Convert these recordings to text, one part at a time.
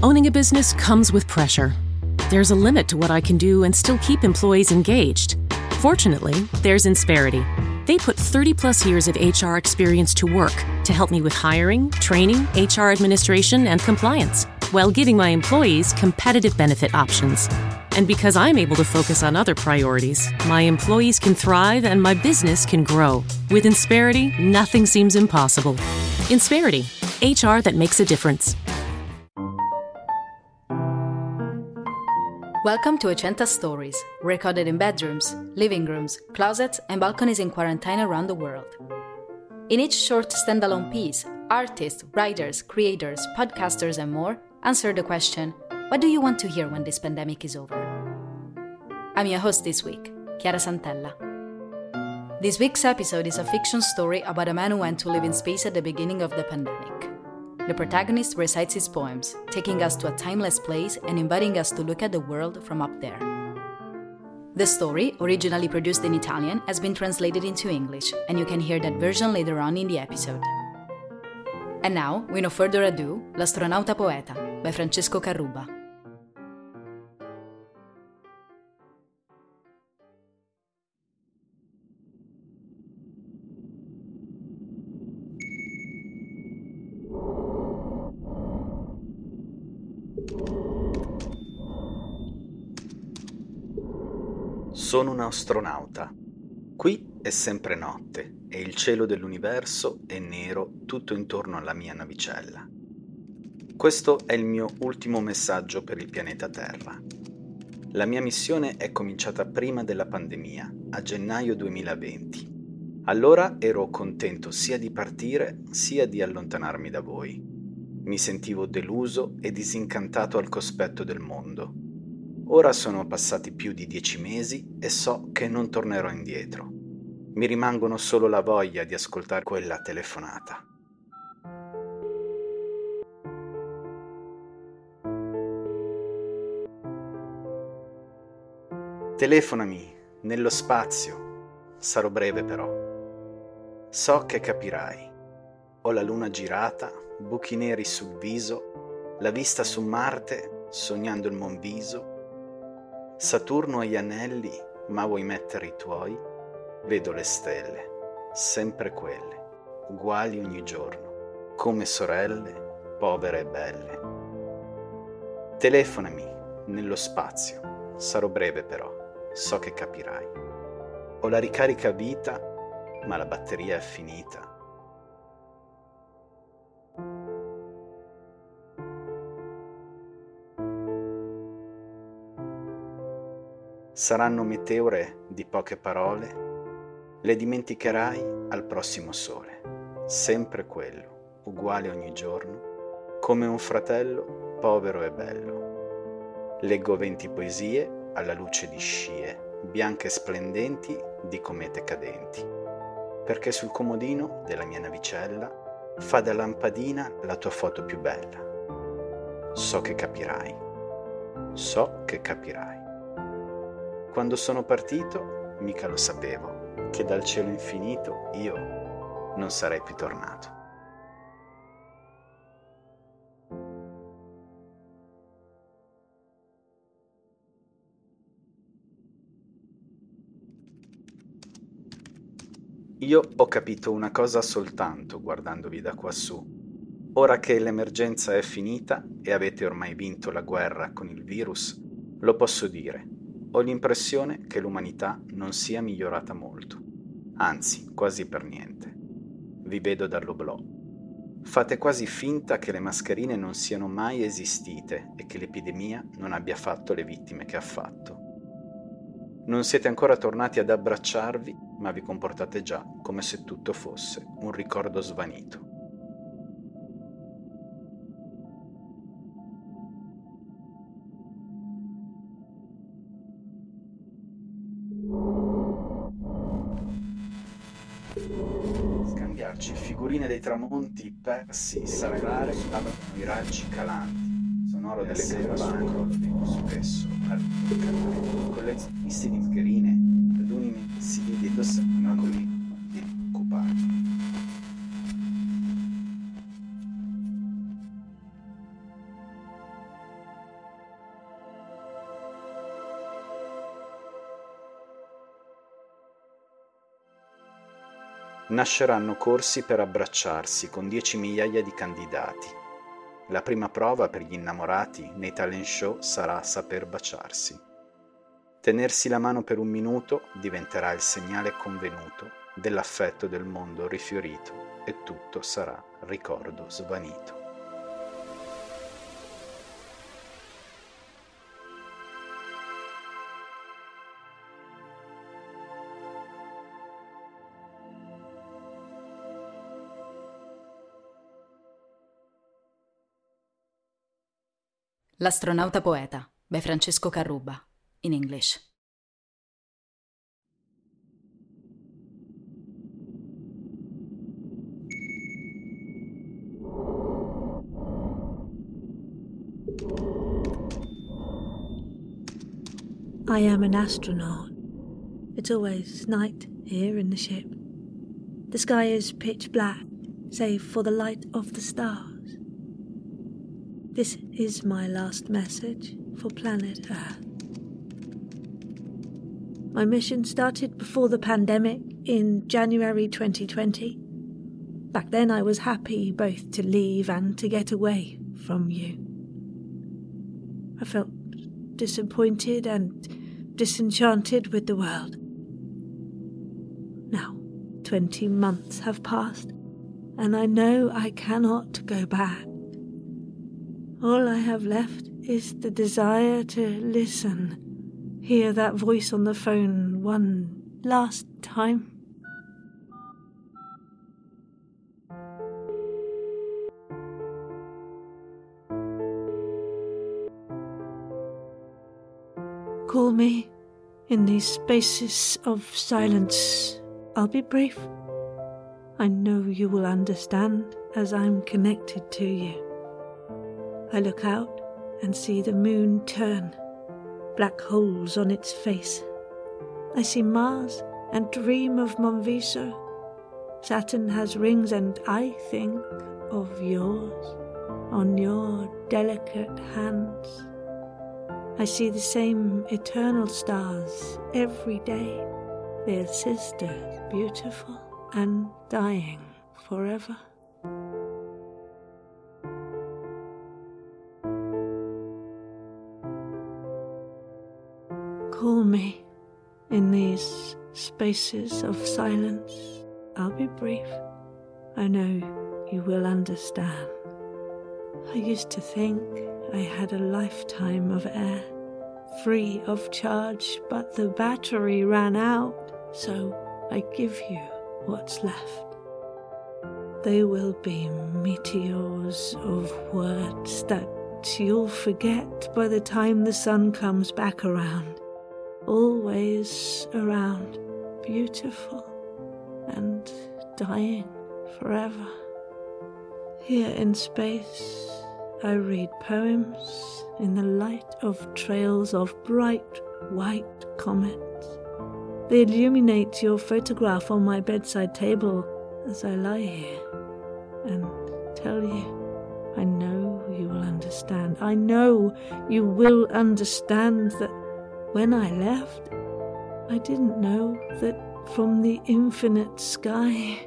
Owning a business comes with pressure. There's a limit to what I can do and still keep employees engaged. Fortunately, there's Insperity. They put 30 plus years of HR experience to work to help me with hiring, training, HR administration, and compliance, while giving my employees competitive benefit options. And because I'm able to focus on other priorities, my employees can thrive and my business can grow. With Insperity, nothing seems impossible. Insperity, HR that makes a difference. Welcome to Ochenta Stories, recorded in bedrooms, living rooms, closets, and balconies in quarantine around the world. In each short standalone piece, artists, writers, creators, podcasters, and more answer the question What do you want to hear when this pandemic is over? I'm your host this week, Chiara Santella. This week's episode is a fiction story about a man who went to live in space at the beginning of the pandemic. The protagonist recites his poems, taking us to a timeless place and inviting us to look at the world from up there. The story, originally produced in Italian, has been translated into English, and you can hear that version later on in the episode. And now, with no further ado, L'astronauta poeta by Francesco Carruba. Sono un astronauta. Qui è sempre notte e il cielo dell'universo è nero tutto intorno alla mia navicella. Questo è il mio ultimo messaggio per il pianeta Terra. La mia missione è cominciata prima della pandemia, a gennaio 2020. Allora ero contento sia di partire sia di allontanarmi da voi. Mi sentivo deluso e disincantato al cospetto del mondo Ora sono passati più di dieci mesi e so che non tornerò indietro. Mi rimangono solo la voglia di ascoltare quella telefonata. Telefonami nello spazio. Sarò breve però. So che capirai. Ho la luna girata, buchi neri sul viso, la vista su Marte, sognando il Monviso Saturno ha gli anelli, ma vuoi mettere i tuoi? Vedo le stelle, sempre quelle, uguali ogni giorno, come sorelle, povere e belle. Telefonami nello spazio, sarò breve però, so che capirai. Ho la ricarica vita, ma la batteria è finita Saranno meteore di poche parole, le dimenticherai al prossimo sole, sempre quello, uguale ogni giorno, come un fratello povero e bello. Leggo venti poesie alla luce di scie, bianche e splendenti di comete cadenti, perché sul comodino della mia navicella fa da lampadina la tua foto più bella. So che capirai, so che capirai. Quando sono partito, mica lo sapevo, che dal cielo infinito io non sarei più tornato. Io ho capito una cosa soltanto guardandovi da quassù. Ora che l'emergenza è finita e avete ormai vinto la guerra con il virus, lo posso dire ho l'impressione che l'umanità non sia migliorata molto, anzi quasi per niente. Vi vedo dall'oblò. Fate quasi finta che le mascherine non siano mai esistite e che l'epidemia non abbia fatto le vittime che ha fatto. Non siete ancora tornati ad abbracciarvi, ma vi comportate già come se tutto fosse un ricordo svanito. Scambiarci figurine dei tramonti persi, salvare i raggi calanti, sonoro delle sera sul crollo di spesso, collezionisti di mascherine, ad un'immensi di dossacoli nasceranno corsi per abbracciarsi con 10 migliaia di candidati. La prima prova per gli innamorati nei talent show sarà saper baciarsi. Tenersi la mano per un minuto diventerà il segnale convenuto dell'affetto del mondo rifiorito e tutto sarà ricordo svanito. L'astronauta poeta by Francesco Carruba in English. I am an astronaut. It's always night here in the ship. The sky is pitch black, save for the light of the stars. This is my last message for planet Earth. My mission started before the pandemic in January 2020. Back then, I was happy both to leave and to get away from you. I felt disappointed and disenchanted with the world. Now, 20 months have passed, and I know I cannot go back. All I have left is the desire to listen, hear that voice on the phone one last time. Call me in these spaces of silence. I'll be brief. I know you will understand as I'm connected to you. I look out and see the moon turn, black holes on its face. I see Mars and dream of Monviso. Saturn has rings, and I think of yours on your delicate hands. I see the same eternal stars every day, their sisters, beautiful and dying forever. Me in these spaces of silence. I'll be brief. I know you will understand. I used to think I had a lifetime of air, free of charge, but the battery ran out, so I give you what's left. They will be meteors of words that you'll forget by the time the sun comes back around always around, beautiful and dying forever. Here in space, I read poems in the light of trails of bright white comets. They illuminate your photograph on my bedside table as I lie here and tell you I know you will understand. I know you will understand that when I left, I didn't know that from the infinite sky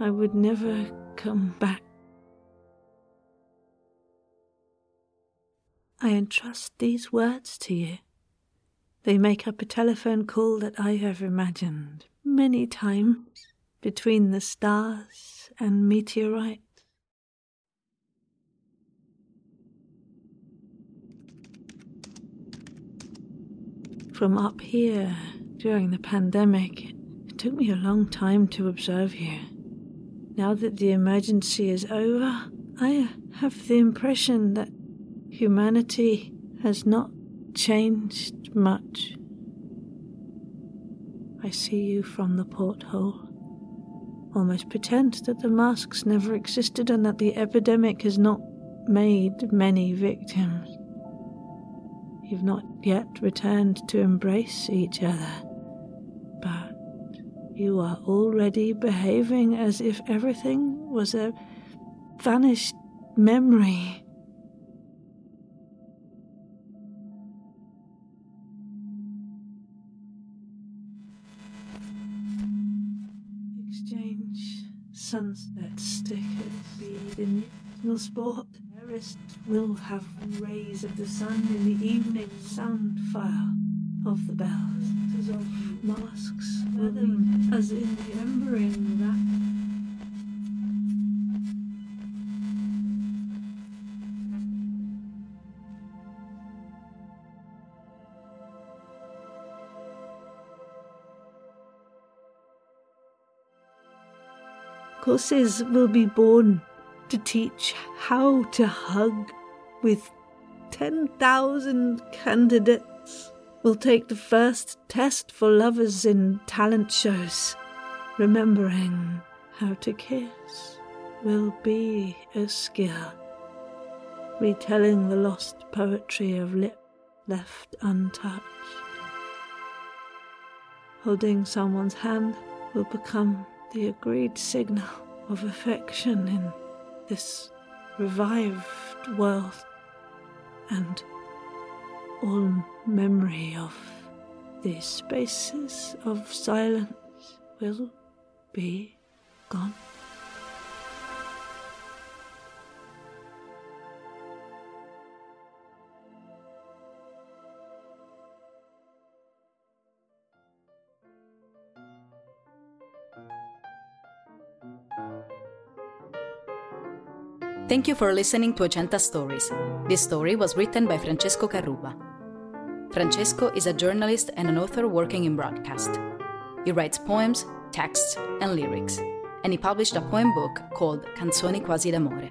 I would never come back. I entrust these words to you. They make up a telephone call that I have imagined many times between the stars and meteorites. From up here during the pandemic, it took me a long time to observe you. Now that the emergency is over, I have the impression that humanity has not changed much. I see you from the porthole. Almost pretend that the masks never existed and that the epidemic has not made many victims. You've not yet returned to embrace each other, but you are already behaving as if everything was a vanished memory. Exchange sunset stickers be in national sport. Terrorists will have rays of the sun in the evening sound fire of the bells, as of masks, them as in remembering that Courses will be born to teach how to hug with 10,000 candidates. Will take the first test for lovers in talent shows. Remembering how to kiss will be a skill. Retelling the lost poetry of lip left untouched. Holding someone's hand will become the agreed signal of affection in this revived world, and all memory of these spaces of silence will be gone. Thank you for listening to Ochenta Stories. This story was written by Francesco Carruba. Francesco is a journalist and an author working in broadcast. He writes poems, texts, and lyrics, and he published a poem book called Canzoni quasi d'amore.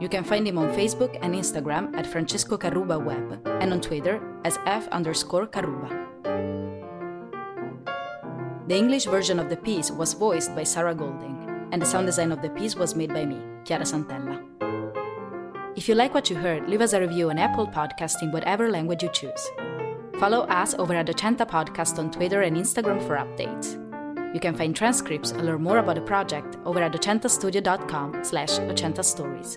You can find him on Facebook and Instagram at Francesco Carruba Web and on Twitter as F underscore Carruba. The English version of the piece was voiced by Sarah Golding, and the sound design of the piece was made by me, Chiara Santella. If you like what you heard, leave us a review on Apple Podcast in whatever language you choose. Follow us over at Ochenta Podcast on Twitter and Instagram for updates. You can find transcripts and learn more about the project over at ochentastudio.com slash ochentastories.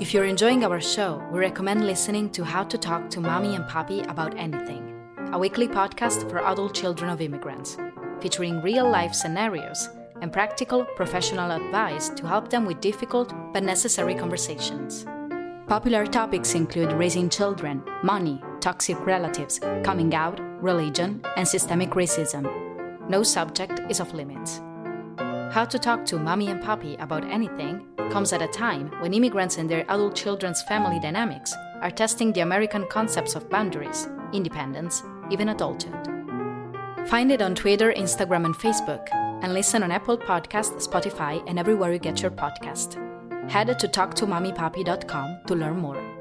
If you're enjoying our show, we recommend listening to How to Talk to Mommy and Papi About Anything, a weekly podcast for adult children of immigrants, featuring real-life scenarios and practical professional advice to help them with difficult but necessary conversations. Popular topics include raising children, money, toxic relatives, coming out, religion, and systemic racism. No subject is off limits. How to talk to mommy and papi about anything comes at a time when immigrants and their adult children's family dynamics are testing the American concepts of boundaries, independence, even adulthood. Find it on Twitter, Instagram, and Facebook and listen on Apple Podcast, Spotify, and everywhere you get your podcast. Head to talktomommypapi.com to learn more.